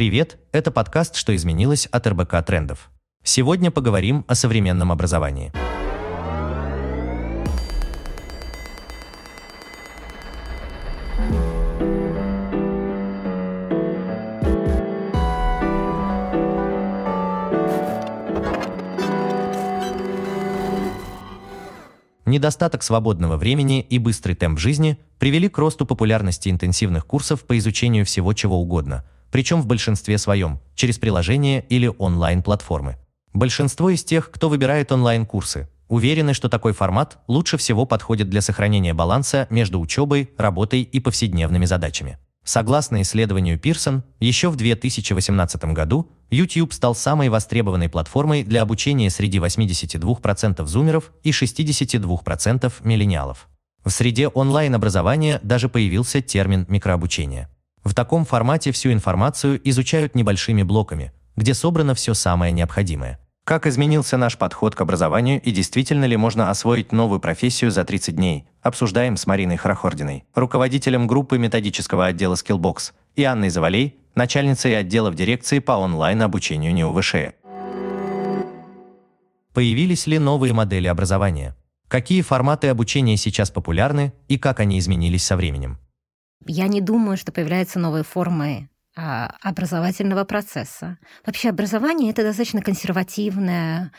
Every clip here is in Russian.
Привет, это подкаст «Что изменилось» от РБК Трендов. Сегодня поговорим о современном образовании. Недостаток свободного времени и быстрый темп жизни привели к росту популярности интенсивных курсов по изучению всего чего угодно, причем в большинстве своем, через приложения или онлайн-платформы. Большинство из тех, кто выбирает онлайн-курсы, уверены, что такой формат лучше всего подходит для сохранения баланса между учебой, работой и повседневными задачами. Согласно исследованию Pearson, еще в 2018 году YouTube стал самой востребованной платформой для обучения среди 82% зумеров и 62% миллениалов. В среде онлайн-образования даже появился термин микрообучение. В таком формате всю информацию изучают небольшими блоками, где собрано все самое необходимое. Как изменился наш подход к образованию и действительно ли можно освоить новую профессию за 30 дней? Обсуждаем с Мариной Харахординой, руководителем группы методического отдела Skillbox, и Анной Завалей, начальницей отдела в дирекции по онлайн-обучению НИУ Появились ли новые модели образования? Какие форматы обучения сейчас популярны и как они изменились со временем? Я не думаю, что появляются новые формы а, образовательного процесса. Вообще образование это достаточно консервативная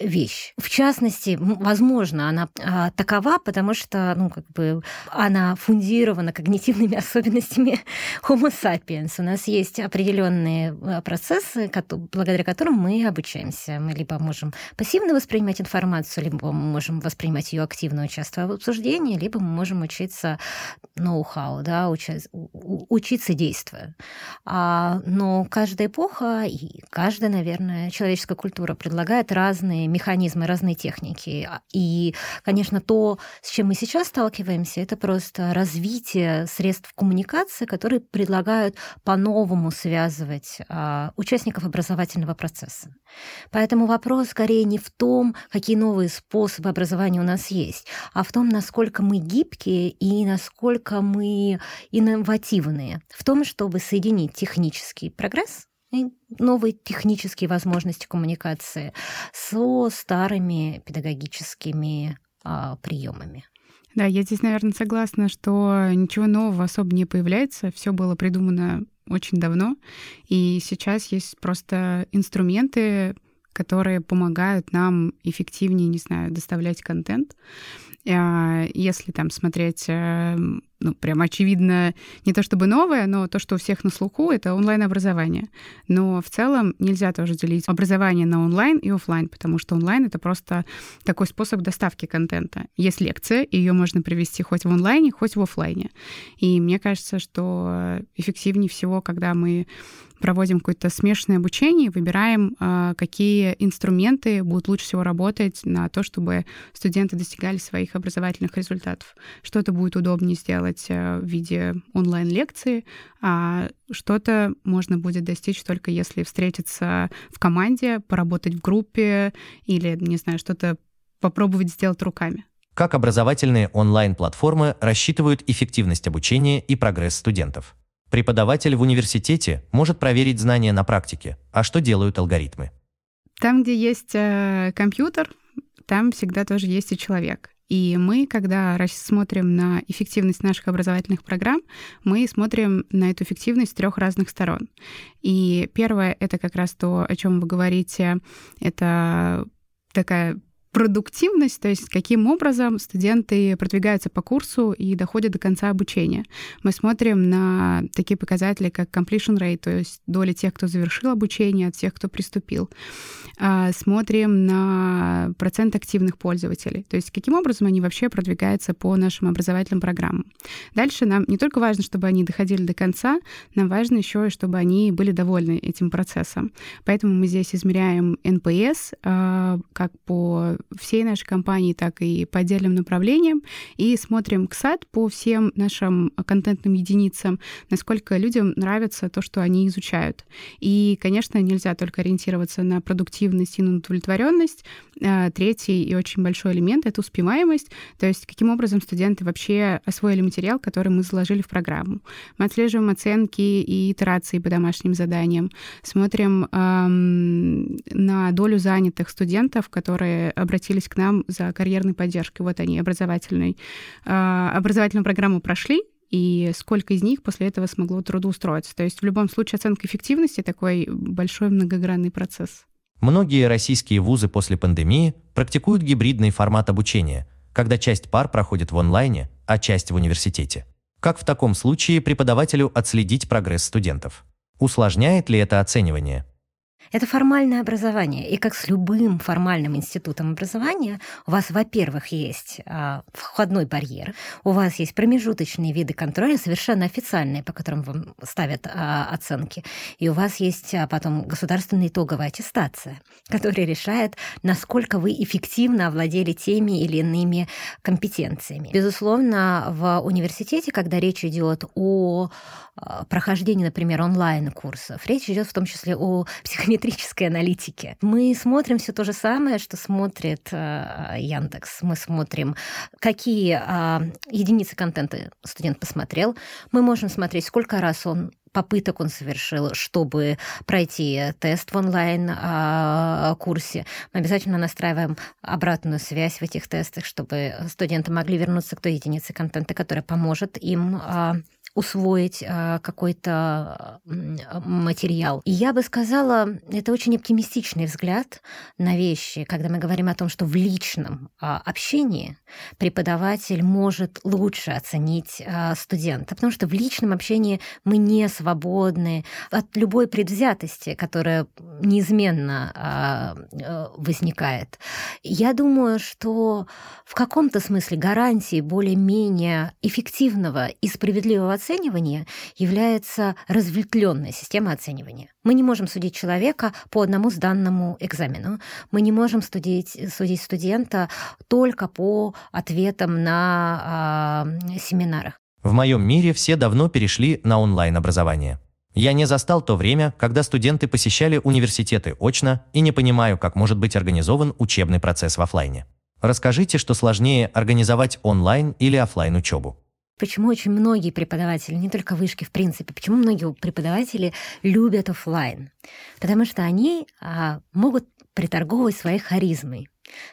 вещь. В частности, возможно, она а, такова, потому что, ну, как бы, она фундирована когнитивными особенностями Homo sapiens. У нас есть определенные а, процессы, благодаря которым мы обучаемся. Мы либо можем пассивно воспринимать информацию, либо мы можем воспринимать ее активно, участвуя в обсуждении, либо мы можем учиться ноу-хау, да, учиться действуя. А, но каждая эпоха и каждая, наверное, человеческая культура предлагает разные разные механизмы, разные техники. И, конечно, то, с чем мы сейчас сталкиваемся, это просто развитие средств коммуникации, которые предлагают по-новому связывать а, участников образовательного процесса. Поэтому вопрос скорее не в том, какие новые способы образования у нас есть, а в том, насколько мы гибкие и насколько мы инновативные в том, чтобы соединить технический прогресс новые технические возможности коммуникации со старыми педагогическими а, приемами. Да, я здесь, наверное, согласна, что ничего нового особо не появляется. Все было придумано очень давно. И сейчас есть просто инструменты, которые помогают нам эффективнее, не знаю, доставлять контент. А, если там смотреть, э, ну, прям очевидно, не то чтобы новое, но то, что у всех на слуху, это онлайн-образование. Но в целом нельзя тоже делить образование на онлайн и офлайн, потому что онлайн — это просто такой способ доставки контента. Есть лекция, ее можно провести хоть в онлайне, хоть в офлайне. И мне кажется, что эффективнее всего, когда мы проводим какое-то смешанное обучение, выбираем, а, какие инструменты будут лучше всего работать на то, чтобы студенты достигали своих образовательных результатов. Что-то будет удобнее сделать э, в виде онлайн-лекции, а что-то можно будет достичь только если встретиться в команде, поработать в группе или, не знаю, что-то попробовать сделать руками. Как образовательные онлайн-платформы рассчитывают эффективность обучения и прогресс студентов? Преподаватель в университете может проверить знания на практике, а что делают алгоритмы? Там, где есть э, компьютер, там всегда тоже есть и человек. И мы, когда смотрим на эффективность наших образовательных программ, мы смотрим на эту эффективность с трех разных сторон. И первое — это как раз то, о чем вы говорите, это такая продуктивность, то есть каким образом студенты продвигаются по курсу и доходят до конца обучения. Мы смотрим на такие показатели, как completion rate, то есть доля тех, кто завершил обучение, от тех, кто приступил. А, смотрим на процент активных пользователей, то есть каким образом они вообще продвигаются по нашим образовательным программам. Дальше нам не только важно, чтобы они доходили до конца, нам важно еще и чтобы они были довольны этим процессом. Поэтому мы здесь измеряем NPS а, как по всей нашей компании, так и по отдельным направлениям, и смотрим КСАД по всем нашим контентным единицам, насколько людям нравится то, что они изучают. И, конечно, нельзя только ориентироваться на продуктивность и на удовлетворенность. А, третий и очень большой элемент — это успеваемость, то есть каким образом студенты вообще освоили материал, который мы заложили в программу. Мы отслеживаем оценки и итерации по домашним заданиям, смотрим эм, на долю занятых студентов, которые обратились к нам за карьерной поддержкой. Вот они, образовательный, э, образовательную программу прошли, и сколько из них после этого смогло трудоустроиться. То есть в любом случае оценка эффективности такой большой многогранный процесс. Многие российские вузы после пандемии практикуют гибридный формат обучения, когда часть пар проходит в онлайне, а часть в университете. Как в таком случае преподавателю отследить прогресс студентов? Усложняет ли это оценивание? Это формальное образование. И как с любым формальным институтом образования, у вас, во-первых, есть а, входной барьер, у вас есть промежуточные виды контроля, совершенно официальные, по которым вам ставят а, оценки, и у вас есть а, потом государственная итоговая аттестация, которая решает, насколько вы эффективно овладели теми или иными компетенциями. Безусловно, в университете, когда речь идет о прохождении, например, онлайн-курсов, речь идет в том числе о психометрии психометрической аналитики. Мы смотрим все то же самое, что смотрит э, Яндекс. Мы смотрим, какие э, единицы контента студент посмотрел. Мы можем смотреть, сколько раз он попыток он совершил, чтобы пройти тест в онлайн-курсе. Мы обязательно настраиваем обратную связь в этих тестах, чтобы студенты могли вернуться к той единице контента, которая поможет им а, усвоить а, какой-то материал. И я бы сказала, это очень оптимистичный взгляд на вещи, когда мы говорим о том, что в личном а, общении преподаватель может лучше оценить а, студента, потому что в личном общении мы не свободны от любой предвзятости, которая неизменно возникает. Я думаю, что в каком-то смысле гарантии более-менее эффективного и справедливого оценивания является разветвленная система оценивания. Мы не можем судить человека по одному сданному экзамену. Мы не можем судить, судить студента только по ответам на э, семинарах. В моем мире все давно перешли на онлайн-образование. Я не застал то время, когда студенты посещали университеты очно и не понимаю, как может быть организован учебный процесс в офлайне. Расскажите, что сложнее организовать онлайн или офлайн учебу. Почему очень многие преподаватели, не только вышки в принципе, почему многие преподаватели любят офлайн? Потому что они а, могут приторговывать своей харизмой.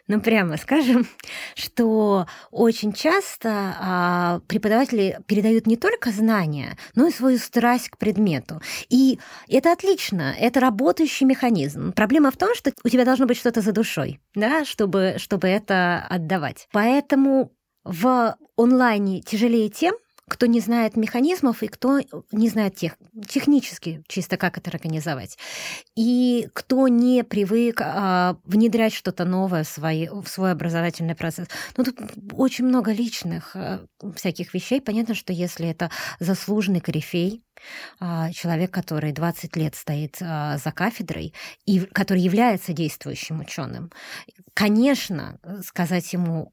Ну, прямо скажем, что очень часто а, преподаватели передают не только знания, но и свою страсть к предмету. И это отлично, это работающий механизм. Проблема в том, что у тебя должно быть что-то за душой, да, чтобы, чтобы это отдавать. Поэтому в онлайне тяжелее тем, кто не знает механизмов и кто не знает тех, технически чисто как это организовать. И кто не привык а, внедрять что-то новое в, свои, в свой образовательный процесс. Ну, тут очень много личных а, всяких вещей. Понятно, что если это заслуженный корифей, а, человек, который 20 лет стоит а, за кафедрой и который является действующим ученым, конечно, сказать ему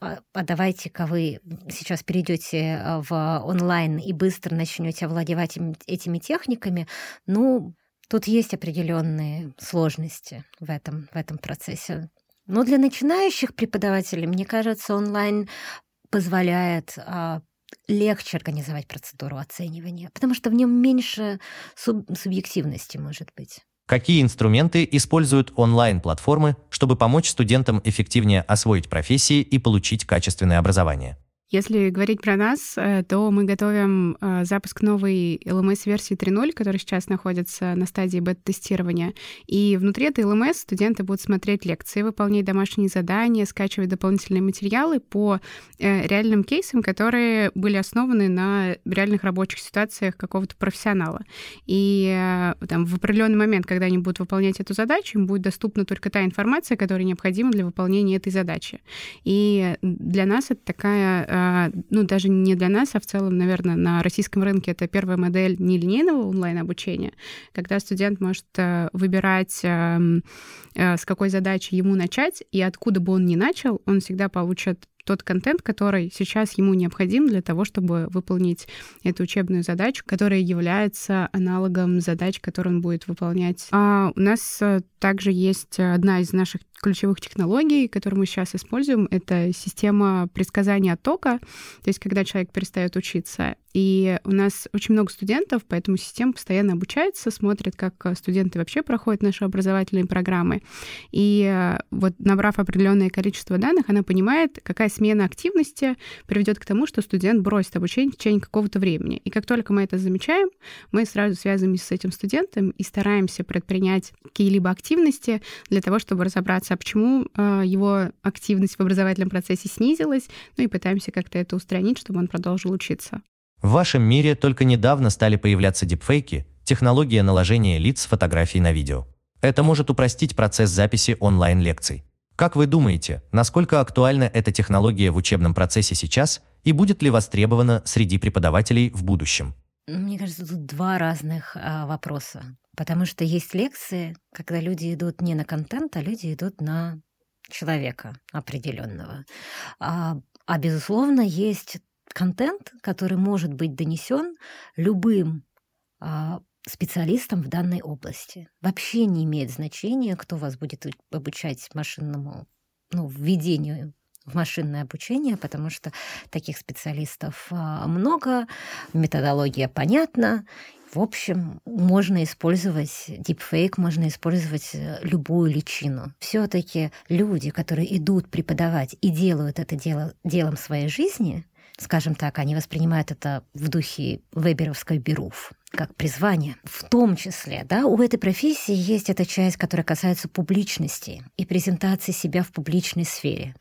а, а давайте-ка вы сейчас перейдете а, в онлайн и быстро начнете овладевать этими техниками, ну, тут есть определенные сложности в этом, в этом процессе. Но для начинающих преподавателей, мне кажется, онлайн позволяет а, легче организовать процедуру оценивания, потому что в нем меньше суб субъективности может быть. Какие инструменты используют онлайн-платформы, чтобы помочь студентам эффективнее освоить профессии и получить качественное образование? Если говорить про нас, э, то мы готовим э, запуск новой LMS-версии 3.0, которая сейчас находится на стадии бета-тестирования. И внутри этой LMS студенты будут смотреть лекции, выполнять домашние задания, скачивать дополнительные материалы по э, реальным кейсам, которые были основаны на реальных рабочих ситуациях какого-то профессионала. И там, в определенный момент, когда они будут выполнять эту задачу, им будет доступна только та информация, которая необходима для выполнения этой задачи. И для нас это такая ну, даже не для нас, а в целом, наверное, на российском рынке это первая модель нелинейного онлайн-обучения, когда студент может э, выбирать, эм, э, с какой задачи ему начать, и откуда бы он ни начал, он всегда получит тот контент, который сейчас ему необходим для того, чтобы выполнить эту учебную задачу, которая является аналогом задач, которые он будет выполнять. А у нас э, также есть одна из наших ключевых технологий, которые мы сейчас используем, это система предсказания оттока, то есть когда человек перестает учиться. И у нас очень много студентов, поэтому система постоянно обучается, смотрит, как студенты вообще проходят наши образовательные программы. И э, вот набрав определенное количество данных, она понимает, какая смена активности приведет к тому, что студент бросит обучение в течение какого-то времени. И как только мы это замечаем, мы сразу связываемся с этим студентом и стараемся предпринять какие-либо активности для того, чтобы разобраться, а почему э, его активность в образовательном процессе снизилась, ну и пытаемся как-то это устранить, чтобы он продолжил учиться. В вашем мире только недавно стали появляться дипфейки, технология наложения лиц фотографий на видео. Это может упростить процесс записи онлайн-лекций. Как вы думаете, насколько актуальна эта технология в учебном процессе сейчас и будет ли востребована среди преподавателей в будущем? Мне кажется, тут два разных а, вопроса. Потому что есть лекции, когда люди идут не на контент, а люди идут на человека определенного. А, а безусловно, есть контент, который может быть донесен любым а, специалистом в данной области. Вообще не имеет значения, кто вас будет обучать машинному ну, введению в машинное обучение, потому что таких специалистов а, много, методология понятна, в общем, можно использовать deepfake, можно использовать э, любую личину. Все-таки люди, которые идут преподавать и делают это дело, делом своей жизни, скажем так, они воспринимают это в духе веберовской беруф, как призвание. В том числе, да, у этой профессии есть эта часть, которая касается публичности и презентации себя в публичной сфере.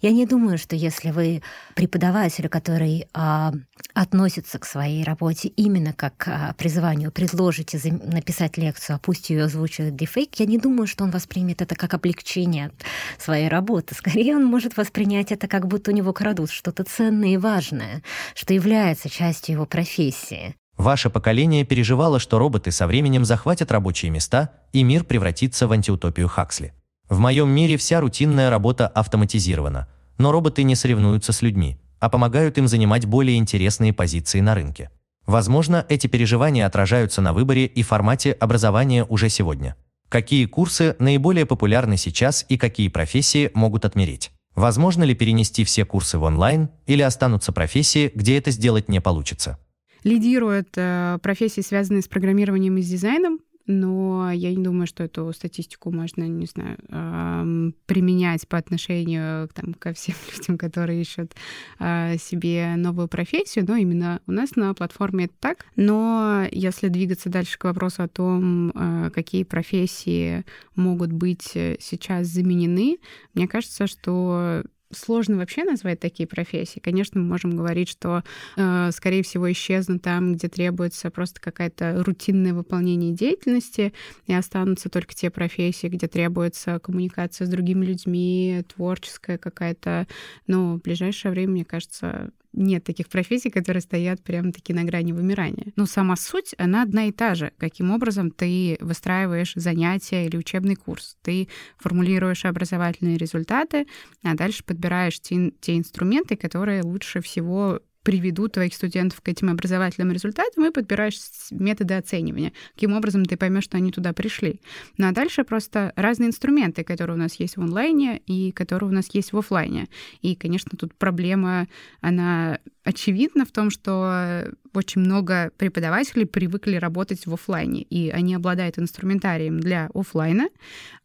Я не думаю, что если вы преподаватель, который а, относится к своей работе именно как а, призванию, предложите за, написать лекцию, а пусть ее озвучит дефейк, я не думаю, что он воспримет это как облегчение своей работы. Скорее, он может воспринять это как будто у него крадут что-то ценное и важное, что является частью его профессии. Ваше поколение переживало, что роботы со временем захватят рабочие места, и мир превратится в антиутопию Хаксли. В моем мире вся рутинная работа автоматизирована, но роботы не соревнуются с людьми, а помогают им занимать более интересные позиции на рынке. Возможно, эти переживания отражаются на выборе и формате образования уже сегодня. Какие курсы наиболее популярны сейчас и какие профессии могут отмереть? Возможно ли перенести все курсы в онлайн или останутся профессии, где это сделать не получится? Лидируют э, профессии, связанные с программированием и с дизайном но я не думаю, что эту статистику можно, не знаю, применять по отношению там, ко всем людям, которые ищут а, себе новую профессию, но именно у нас на платформе это так. Но если двигаться дальше к вопросу о том, а, какие профессии могут быть э, сейчас заменены, мне кажется, что сложно вообще назвать такие профессии. Конечно, мы можем говорить, что, э, скорее всего, исчезнут там, где требуется просто какая-то рутинное выполнение деятельности, и останутся только те профессии, где требуется коммуникация с другими людьми, творческая какая-то. Но в ближайшее время, мне кажется, нет таких профессий, которые стоят прямо-таки на грани вымирания. Но сама суть, она одна и та же. Каким образом ты выстраиваешь занятия или учебный курс. Ты формулируешь образовательные результаты, а дальше подбираешь те, те инструменты, которые лучше всего приведут твоих студентов к этим образовательным результатам и подбираешь методы оценивания. Каким образом ты поймешь, что они туда пришли. Ну а дальше просто разные инструменты, которые у нас есть в онлайне и которые у нас есть в офлайне. И, конечно, тут проблема, она очевидна в том, что очень много преподавателей привыкли работать в офлайне, и они обладают инструментарием для офлайна,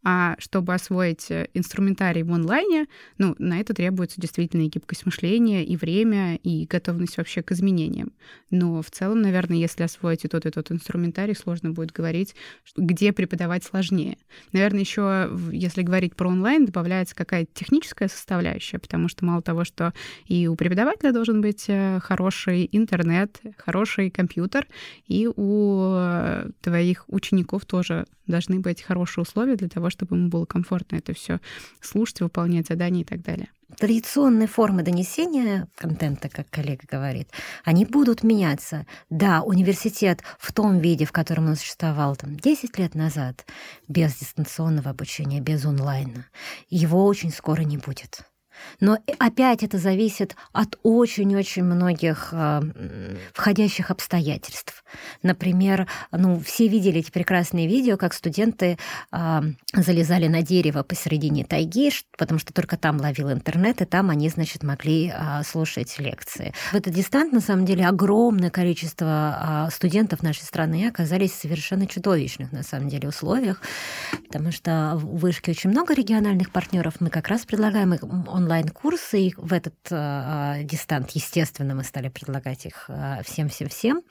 а чтобы освоить э, инструментарий в онлайне, ну, на это требуется действительно и гибкость мышления, и время, и готовность вообще к изменениям. Но в целом, наверное, если освоить и тот, и тот инструментарий, сложно будет говорить, где преподавать сложнее. Наверное, еще, если говорить про онлайн, добавляется какая-то техническая составляющая, потому что мало того, что и у преподавателя должен быть э, хороший интернет, хороший компьютер, и у э, твоих учеников тоже должны быть хорошие условия для того, чтобы ему было комфортно это все слушать, выполнять задания и так далее. традиционные формы донесения контента, как коллега говорит, они будут меняться. Да, университет в том виде, в котором он существовал там, 10 лет назад, без дистанционного обучения, без онлайна, его очень скоро не будет. Но опять это зависит от очень-очень многих э, входящих обстоятельств. Например, ну, все видели эти прекрасные видео, как студенты э, залезали на дерево посередине тайги, потому что только там ловил интернет, и там они, значит, могли э, слушать лекции. В этот дистант, на самом деле, огромное количество э, студентов нашей страны оказались в совершенно чудовищных, на самом деле, условиях, потому что в Вышке очень много региональных партнеров, мы как раз предлагаем онлайн онлайн-курсы, и в этот э, дистант, естественно, мы стали предлагать их всем-всем-всем.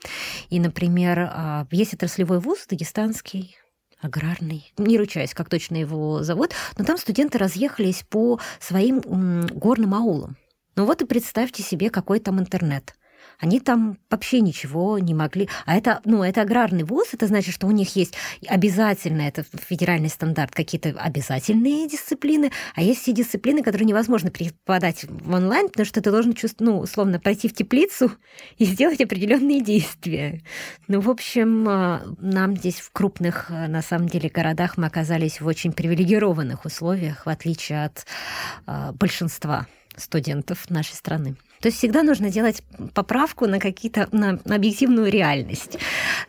И, например, э, есть отраслевой вуз дагестанский, аграрный, не ручаюсь, как точно его зовут, но там студенты разъехались по своим горным аулам. Ну вот и представьте себе, какой там интернет. Они там вообще ничего не могли. А это, ну, это аграрный вуз, это значит, что у них есть обязательно, это федеральный стандарт, какие-то обязательные дисциплины, а есть все дисциплины, которые невозможно преподать в онлайн, потому что ты должен, ну, условно, пройти в теплицу и сделать определенные действия. Ну, в общем, а, нам здесь в крупных, а, на самом деле, городах мы оказались в очень привилегированных условиях, в отличие от а, большинства студентов нашей страны. То есть всегда нужно делать поправку на какие-то на, объективную реальность.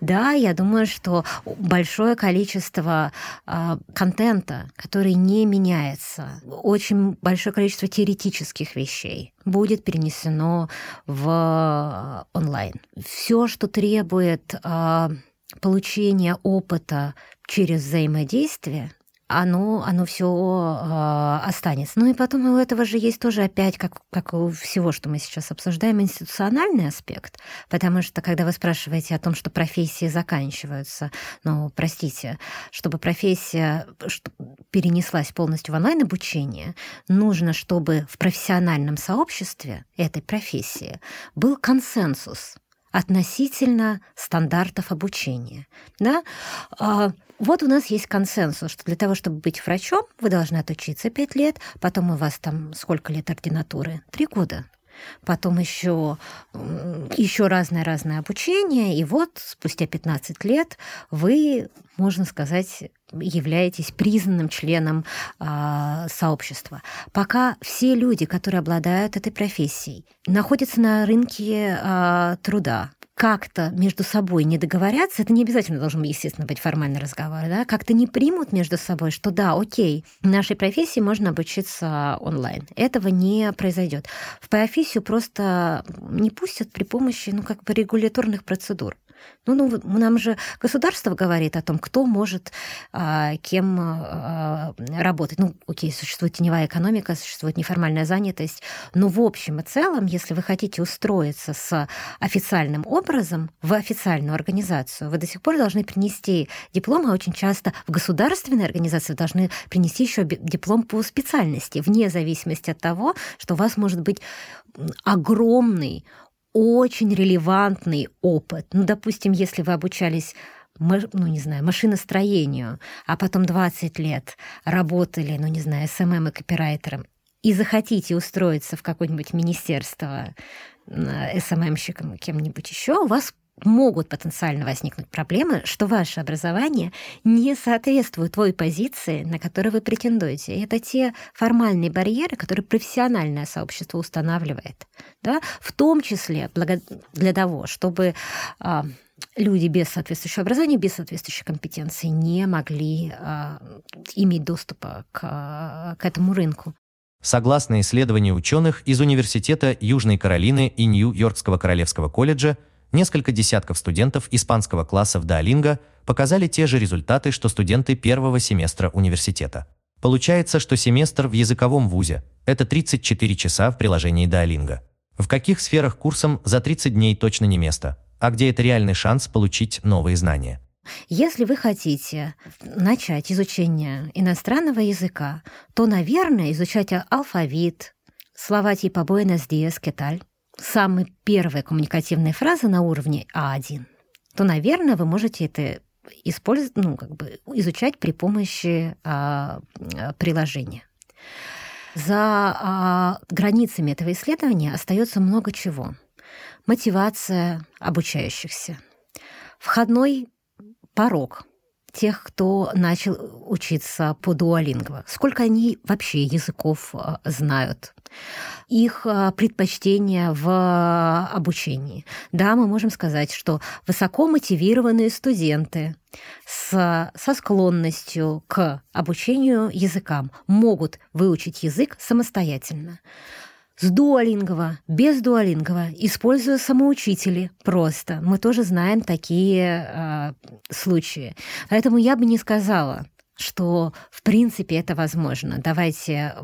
Да, я думаю, что большое количество э, контента, который не меняется, очень большое количество теоретических вещей будет перенесено в э, онлайн. Все, что требует э, получения опыта через взаимодействие, оно, оно все э, останется. Ну и потом у этого же есть тоже опять, как, как у всего, что мы сейчас обсуждаем, институциональный аспект. Потому что, когда вы спрашиваете о том, что профессии заканчиваются, ну, простите, чтобы профессия перенеслась полностью в онлайн-обучение, нужно, чтобы в профессиональном сообществе этой профессии был консенсус относительно стандартов обучения. Да? А, вот у нас есть консенсус, что для того, чтобы быть врачом, вы должны отучиться 5 лет, потом у вас там сколько лет ординатуры? Три года потом еще, еще разное-разное обучение, и вот спустя 15 лет вы, можно сказать, являетесь признанным членом э, сообщества. Пока все люди, которые обладают этой профессией, находятся на рынке э, труда, как-то между собой не договорятся, это не обязательно должен, естественно, быть формальный разговор, да, как-то не примут между собой, что да, окей, в нашей профессии можно обучиться онлайн. Этого не произойдет. В профессию просто не пустят при помощи, ну, как бы регуляторных процедур. Ну, ну, нам же государство говорит о том, кто может а, кем а, работать. Ну, окей, существует теневая экономика, существует неформальная занятость, но в общем и целом, если вы хотите устроиться с официальным образом в официальную организацию, вы до сих пор должны принести диплом, а очень часто в государственной организации должны принести еще диплом по специальности, вне зависимости от того, что у вас может быть огромный очень релевантный опыт. Ну, допустим, если вы обучались ну, не знаю, машиностроению, а потом 20 лет работали, ну, не знаю, SMM и копирайтером, и захотите устроиться в какое-нибудь министерство SMM щиком кем-нибудь еще, у вас могут потенциально возникнуть проблемы, что ваше образование не соответствует той позиции, на которую вы претендуете. Это те формальные барьеры, которые профессиональное сообщество устанавливает, да? в том числе для того, чтобы а, люди без соответствующего образования, без соответствующей компетенции не могли а, иметь доступа к, к этому рынку. Согласно исследованию ученых из Университета Южной Каролины и Нью-Йоркского Королевского колледжа, Несколько десятков студентов испанского класса в Duolingo показали те же результаты, что студенты первого семестра университета. Получается, что семестр в языковом вузе – это 34 часа в приложении Duolingo. В каких сферах курсом за 30 дней точно не место, а где это реальный шанс получить новые знания? Если вы хотите начать изучение иностранного языка, то, наверное, изучать алфавит, слова типа «buenos dias», «qué самая первая коммуникативная фраза на уровне А1, то, наверное, вы можете это использовать, ну, как бы изучать при помощи а, приложения. За а, границами этого исследования остается много чего. Мотивация обучающихся, входной порог тех, кто начал учиться по дуалингво. Сколько они вообще языков а, знают? Их а, предпочтения в обучении. Да, мы можем сказать, что высоко мотивированные студенты с, со склонностью к обучению языкам могут выучить язык самостоятельно с дуалингова, без дуалингова, используя самоучители просто. Мы тоже знаем такие э, случаи. Поэтому я бы не сказала, что в принципе это возможно. Давайте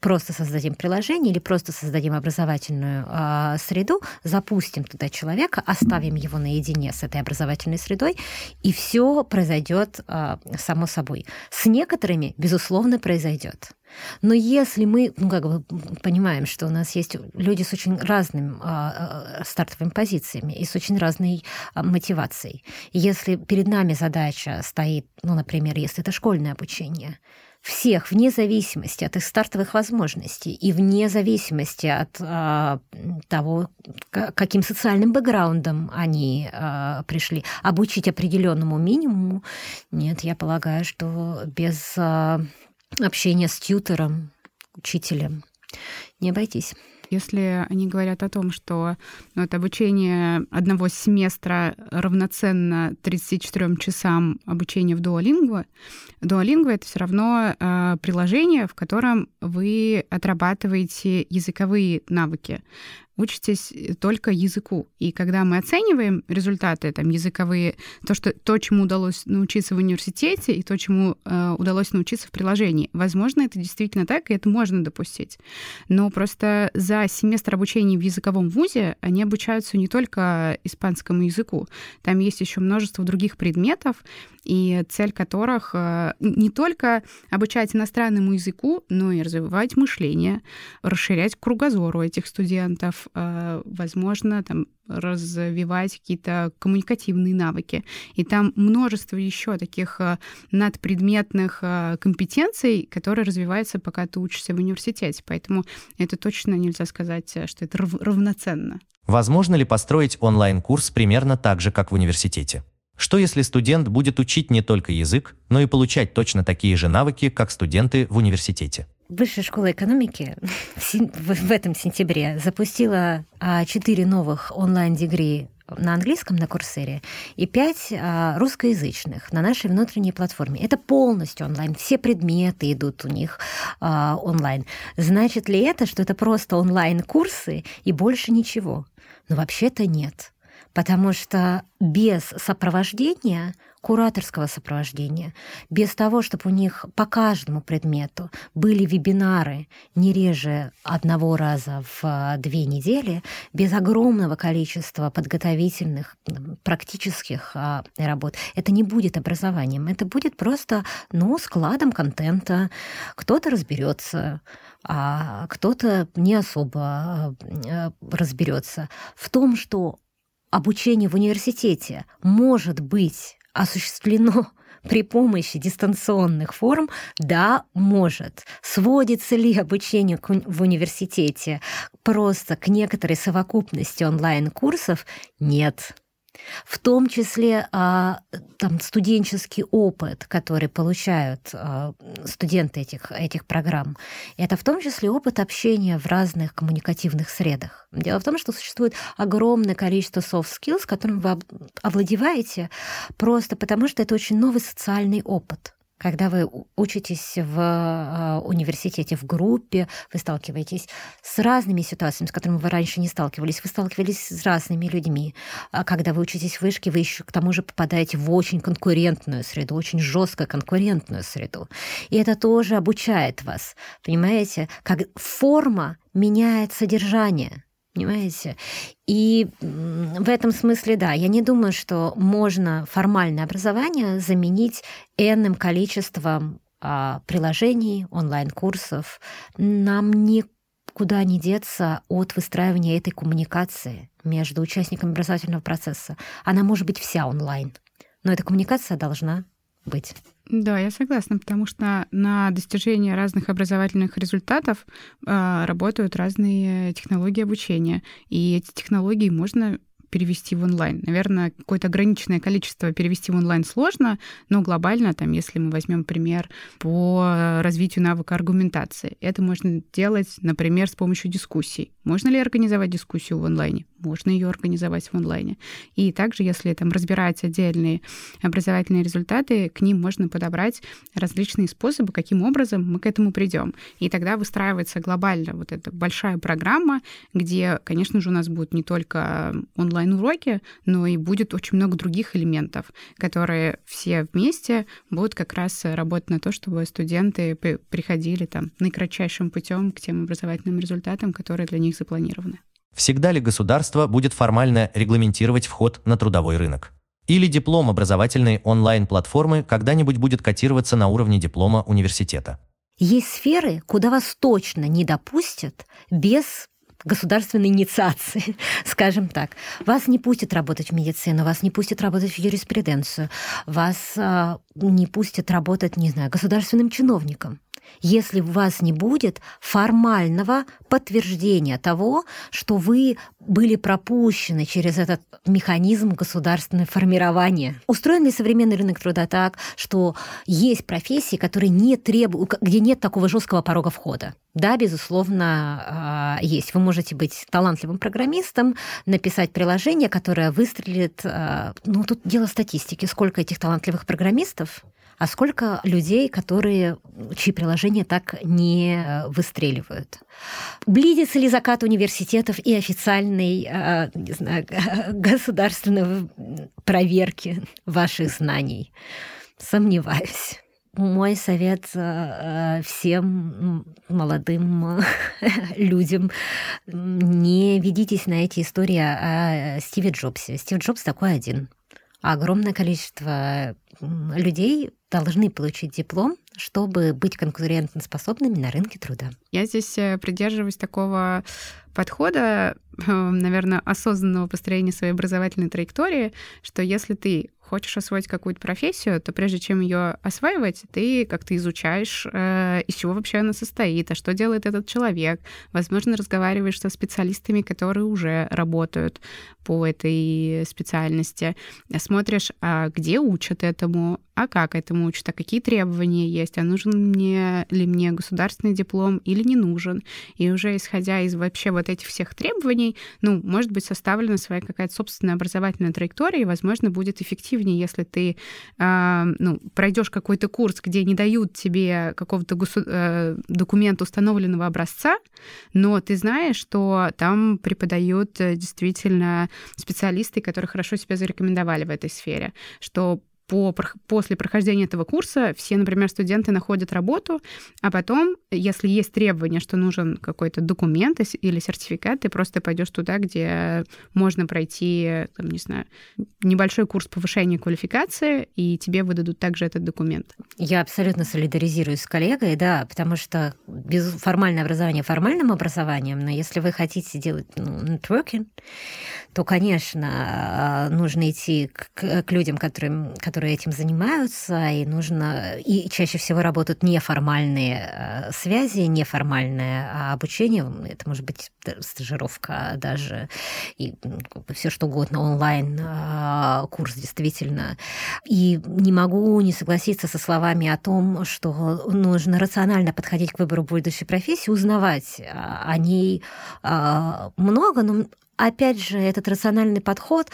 просто создадим приложение или просто создадим образовательную э, среду, запустим туда человека, оставим его наедине с этой образовательной средой, и все произойдет э, само собой. С некоторыми, безусловно, произойдет. Но если мы, ну, как бы понимаем, что у нас есть люди с очень разными а, стартовыми позициями и с очень разной а, мотивацией, если перед нами задача стоит, ну, например, если это школьное обучение, всех, вне зависимости от их стартовых возможностей и вне зависимости от а, того, каким социальным бэкграундом они а, пришли, обучить определенному минимуму, нет, я полагаю, что без а, общения с тьютером, учителем. Не обойтись. Если они говорят о том, что ну, это обучение одного семестра равноценно 34 часам обучения в Duolingo, Duolingo — это все равно э, приложение, в котором вы отрабатываете языковые навыки учитесь э, только языку. И когда мы оцениваем результаты там, языковые, то, что, то, чему удалось научиться в университете, и то, чему э, удалось научиться в приложении, возможно, это действительно так, и это можно допустить. Но просто за семестр обучения в языковом вузе они обучаются не только испанскому языку. Там есть еще множество других предметов, и цель которых э, не только обучать иностранному языку, но и развивать мышление, расширять кругозор у этих студентов, возможно, там, развивать какие-то коммуникативные навыки. И там множество еще таких э, надпредметных компетенций, которые развиваются, пока ты учишься в университете. Поэтому это точно нельзя сказать, что это равноценно. Возможно ли построить онлайн-курс примерно так же, как в университете? Что если студент будет учить не только язык, но и получать точно такие же навыки, как студенты в университете? Высшая школа экономики в этом сентябре запустила а, четыре новых онлайн-дигри на английском на Курсере и пять а, русскоязычных на нашей внутренней платформе. Это полностью онлайн. Все предметы идут у них а, онлайн. Значит ли это, что это просто онлайн-курсы и больше ничего? Но вообще-то нет потому что без сопровождения, кураторского сопровождения, без того, чтобы у них по каждому предмету были вебинары не реже одного раза в а, две недели, без огромного количества подготовительных практических а, работ, это не будет образованием, это будет просто ну, складом контента. Кто-то разберется, а кто-то не особо а, разберется в том, что обучение в университете может быть осуществлено при помощи дистанционных форм? Да, может. Сводится ли обучение в университете просто к некоторой совокупности онлайн-курсов? Нет. В том числе а, там, студенческий опыт, который получают а, студенты этих, этих программ, это в том числе опыт общения в разных коммуникативных средах. Дело в том, что существует огромное количество soft skills, которым вы овладеваете просто потому, что это очень новый социальный опыт. Когда вы учитесь в а, университете в группе, вы сталкиваетесь с разными ситуациями, с которыми вы раньше не сталкивались. Вы сталкивались с разными людьми. А когда вы учитесь в вышке, вы еще к тому же попадаете в очень конкурентную среду, очень жестко конкурентную среду. И это тоже обучает вас. Понимаете, как форма меняет содержание. Понимаете? И в этом смысле, да, я не думаю, что можно формальное образование заменить энным количеством а, приложений, онлайн-курсов. Нам никуда не деться от выстраивания этой коммуникации между участниками образовательного процесса. Она может быть вся онлайн, но эта коммуникация должна быть. Да, я согласна, потому что на достижение разных образовательных результатов э, работают разные технологии обучения. И эти технологии можно перевести в онлайн. Наверное, какое-то ограниченное количество перевести в онлайн сложно, но глобально, там, если мы возьмем пример по развитию навыка аргументации, это можно делать, например, с помощью дискуссий. Можно ли организовать дискуссию в онлайне? Можно ее организовать в онлайне. И также, если там разбирать отдельные образовательные результаты, к ним можно подобрать различные способы, каким образом мы к этому придем. И тогда выстраивается глобально вот эта большая программа, где, конечно же, у нас будет не только онлайн онлайн-уроки, но и будет очень много других элементов, которые все вместе будут как раз работать на то, чтобы студенты приходили там наикратчайшим путем к тем образовательным результатам, которые для них запланированы. Всегда ли государство будет формально регламентировать вход на трудовой рынок? Или диплом образовательной онлайн-платформы когда-нибудь будет котироваться на уровне диплома университета? Есть сферы, куда вас точно не допустят без государственной инициации, скажем так. Вас не пустят работать в медицину, вас не пустят работать в юриспруденцию, вас а, не пустят работать, не знаю, государственным чиновником если у вас не будет формального подтверждения того, что вы были пропущены через этот механизм государственного формирования. Устроен ли современный рынок труда так, что есть профессии, которые не требуют, где нет такого жесткого порога входа? Да, безусловно, а, есть. Вы можете быть талантливым программистом, написать приложение, которое выстрелит. А, ну, тут дело статистики. Сколько этих талантливых программистов а сколько людей, которые, чьи приложения так не выстреливают. Близится ли закат университетов и официальной э, не знаю, государственной проверки ваших знаний? Сомневаюсь. Мой совет э, всем молодым людям не ведитесь на эти истории о Стиве Джобсе. Стив Джобс такой один. Огромное количество людей должны получить диплом, чтобы быть конкурентоспособными на рынке труда. Я здесь э, придерживаюсь такого подхода, э, наверное, осознанного построения своей образовательной траектории, что если ты хочешь освоить какую-то профессию, то прежде чем ее осваивать, ты как-то изучаешь, э, из чего вообще она состоит, а что делает этот человек. Возможно, разговариваешь со специалистами, которые уже работают по этой специальности. Смотришь, а где учат этому, а как этому учат, а какие требования есть, а нужен мне ли мне государственный диплом или не нужен. И уже исходя из вообще вот этих всех требований, ну, может быть составлена своя какая-то собственная образовательная траектория, и, возможно, будет эффективнее, если ты э, ну, пройдешь какой-то курс, где не дают тебе какого-то госу- э, документа установленного образца, но ты знаешь, что там преподают э, действительно специалисты, которые хорошо себя зарекомендовали в этой сфере, что по, после прохождения этого курса все, например, студенты находят работу, а потом, если есть требование, что нужен какой-то документ или сертификат, ты просто пойдешь туда, где можно пройти, там, не знаю, небольшой курс повышения квалификации, и тебе выдадут также этот документ. Я абсолютно солидаризируюсь с коллегой, да, потому что без формальное образование формальным образованием, но если вы хотите делать ну, networking, то, конечно, а, нужно идти к, к людям, которым, которые которые этим занимаются, и нужно... И чаще всего работают неформальные э, связи, неформальное обучение. Это может быть стажировка даже, и все что угодно, онлайн э, действительно. И не могу не согласиться со словами о том, что нужно рационально подходить к выбору будущей профессии, узнавать о ней э, много, но опять же, этот рациональный подход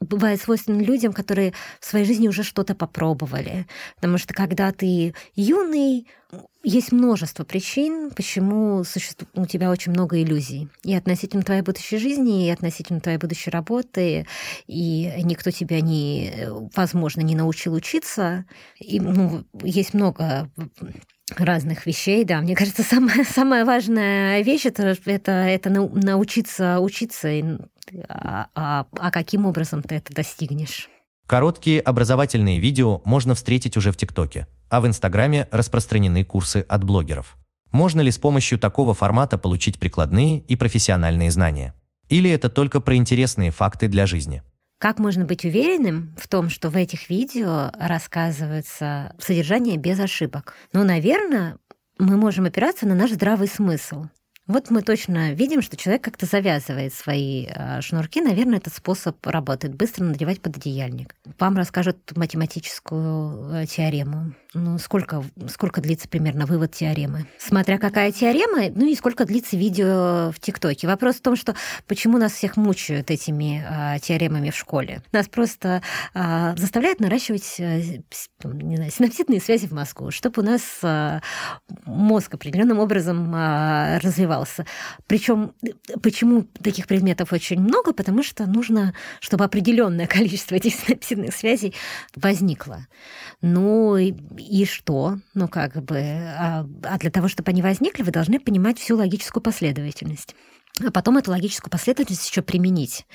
бывает свойственно людям, которые в своей жизни уже что-то попробовали. Потому что когда ты юный, есть множество причин, почему существует у тебя очень много иллюзий. И относительно твоей будущей жизни, и относительно твоей будущей работы, и никто тебя не, возможно, не научил учиться. И ну, есть много разных вещей, да. Мне кажется, самая, самая важная вещь это, это, это научиться учиться, а, а, а каким образом ты это достигнешь? Короткие образовательные видео можно встретить уже в ТикТоке, а в Инстаграме распространены курсы от блогеров. Можно ли с помощью такого формата получить прикладные и профессиональные знания? Или это только про интересные факты для жизни? Как можно быть уверенным в том, что в этих видео рассказывается содержание без ошибок? Ну, наверное, мы можем опираться на наш здравый смысл. Вот мы точно видим, что человек как-то завязывает свои а, шнурки. Наверное, этот способ работает. Быстро надевать пододеяльник. Вам расскажут математическую э, теорему. Ну, сколько, сколько длится примерно вывод теоремы? Смотря какая теорема, ну и сколько длится видео в ТикТоке. Вопрос в том, что почему нас всех мучают этими а, теоремами в школе. Нас просто а, заставляют наращивать не знаю, синапсидные связи в мозгу, чтобы у нас а, мозг определенным образом а, развивался. Причем почему таких предметов очень много? Потому что нужно, чтобы определенное количество этих синапсидных связей возникло. Ну и, что? Ну как бы, а, а для того, чтобы они возникли, вы должны понимать всю логическую последовательность а потом эту логическую последовательность еще применить,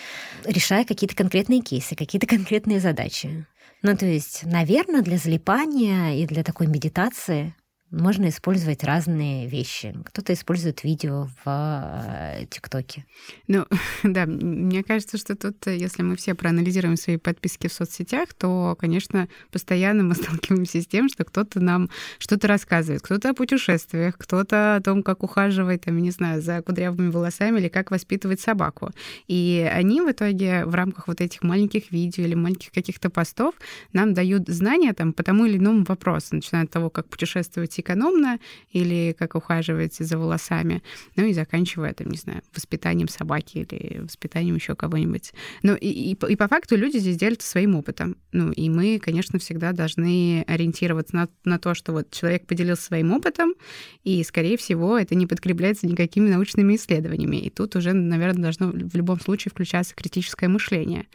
решая какие-то конкретные кейсы, какие-то конкретные задачи. Ну, то есть, наверное, для залипания и для такой медитации можно использовать разные вещи. Кто-то использует видео в э, ТикТоке. Ну, да, мне кажется, что тут, если мы все проанализируем свои подписки в соцсетях, то, конечно, постоянно мы сталкиваемся с тем, что кто-то нам что-то рассказывает. Кто-то о путешествиях, кто-то о том, как ухаживать, там, не знаю, за кудрявыми волосами или как воспитывать собаку. И они в итоге в рамках вот этих маленьких видео или маленьких каких-то постов нам дают знания там по тому или иному вопросу, начиная от того, как путешествовать экономно или как ухаживать за волосами, ну и заканчивая, там, не знаю, воспитанием собаки или воспитанием еще кого-нибудь. Ну и, и, и по факту люди здесь делятся своим опытом. Ну и мы, конечно, всегда должны ориентироваться на, на то, что вот человек поделился своим опытом, и, скорее всего, это не подкрепляется никакими научными исследованиями. И тут уже, наверное, должно в любом случае включаться критическое мышление.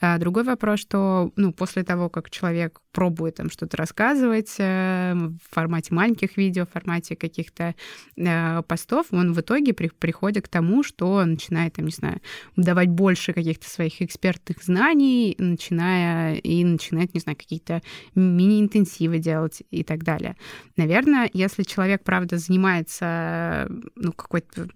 А другой вопрос, что ну, после того, как человек пробует там что-то рассказывать э, в формате маленьких маленьких видео, в формате каких-то э, постов, он в итоге при, приходит к тому, что начинает, там, не знаю, давать больше каких-то своих экспертных знаний, начиная и начинает, не знаю, какие-то мини-интенсивы делать и так далее. Наверное, если человек, правда, занимается ну, какой-то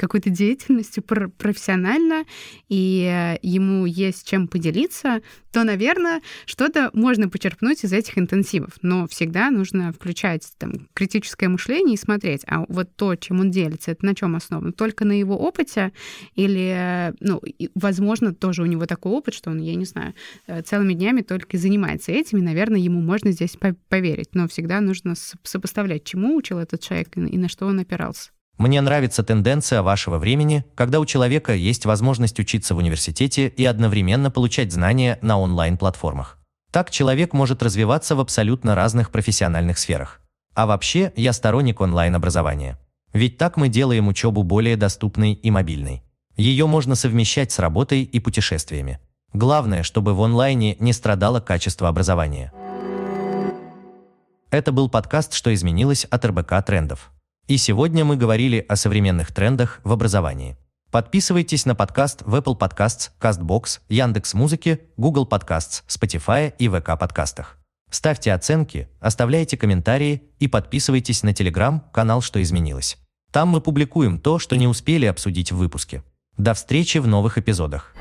какой-то деятельностью профессионально, и э, ему есть чем поделиться, то, наверное, что-то можно почерпнуть из этих интенсивов. Но всегда нужно включать там, критическое мышление и смотреть, а вот то, чем он делится, это на чем основано? Только на его опыте или, ну, возможно, тоже у него такой опыт, что он, я не знаю, э, целыми днями только занимается этим, и, наверное, ему можно здесь поверить. Но всегда нужно сопоставлять, чему учил этот человек и на что он опирался. Мне нравится тенденция вашего времени, когда у человека есть возможность учиться в университете и одновременно получать знания на онлайн-платформах. Так человек может развиваться в абсолютно разных профессиональных сферах. А вообще, я сторонник онлайн-образования. Ведь так мы делаем учебу более доступной и мобильной. Ее можно совмещать с работой и путешествиями. Главное, чтобы в онлайне не страдало качество образования. Это был подкаст «Что изменилось» от РБК Трендов. И сегодня мы говорили о современных трендах в образовании. Подписывайтесь на подкаст в Apple Podcasts, CastBox, Яндекс.Музыке, Google Podcasts, Spotify и ВК подкастах. Ставьте оценки, оставляйте комментарии и подписывайтесь на телеграм-канал «Что изменилось». Там мы публикуем то, что не успели обсудить в выпуске. До встречи в новых эпизодах.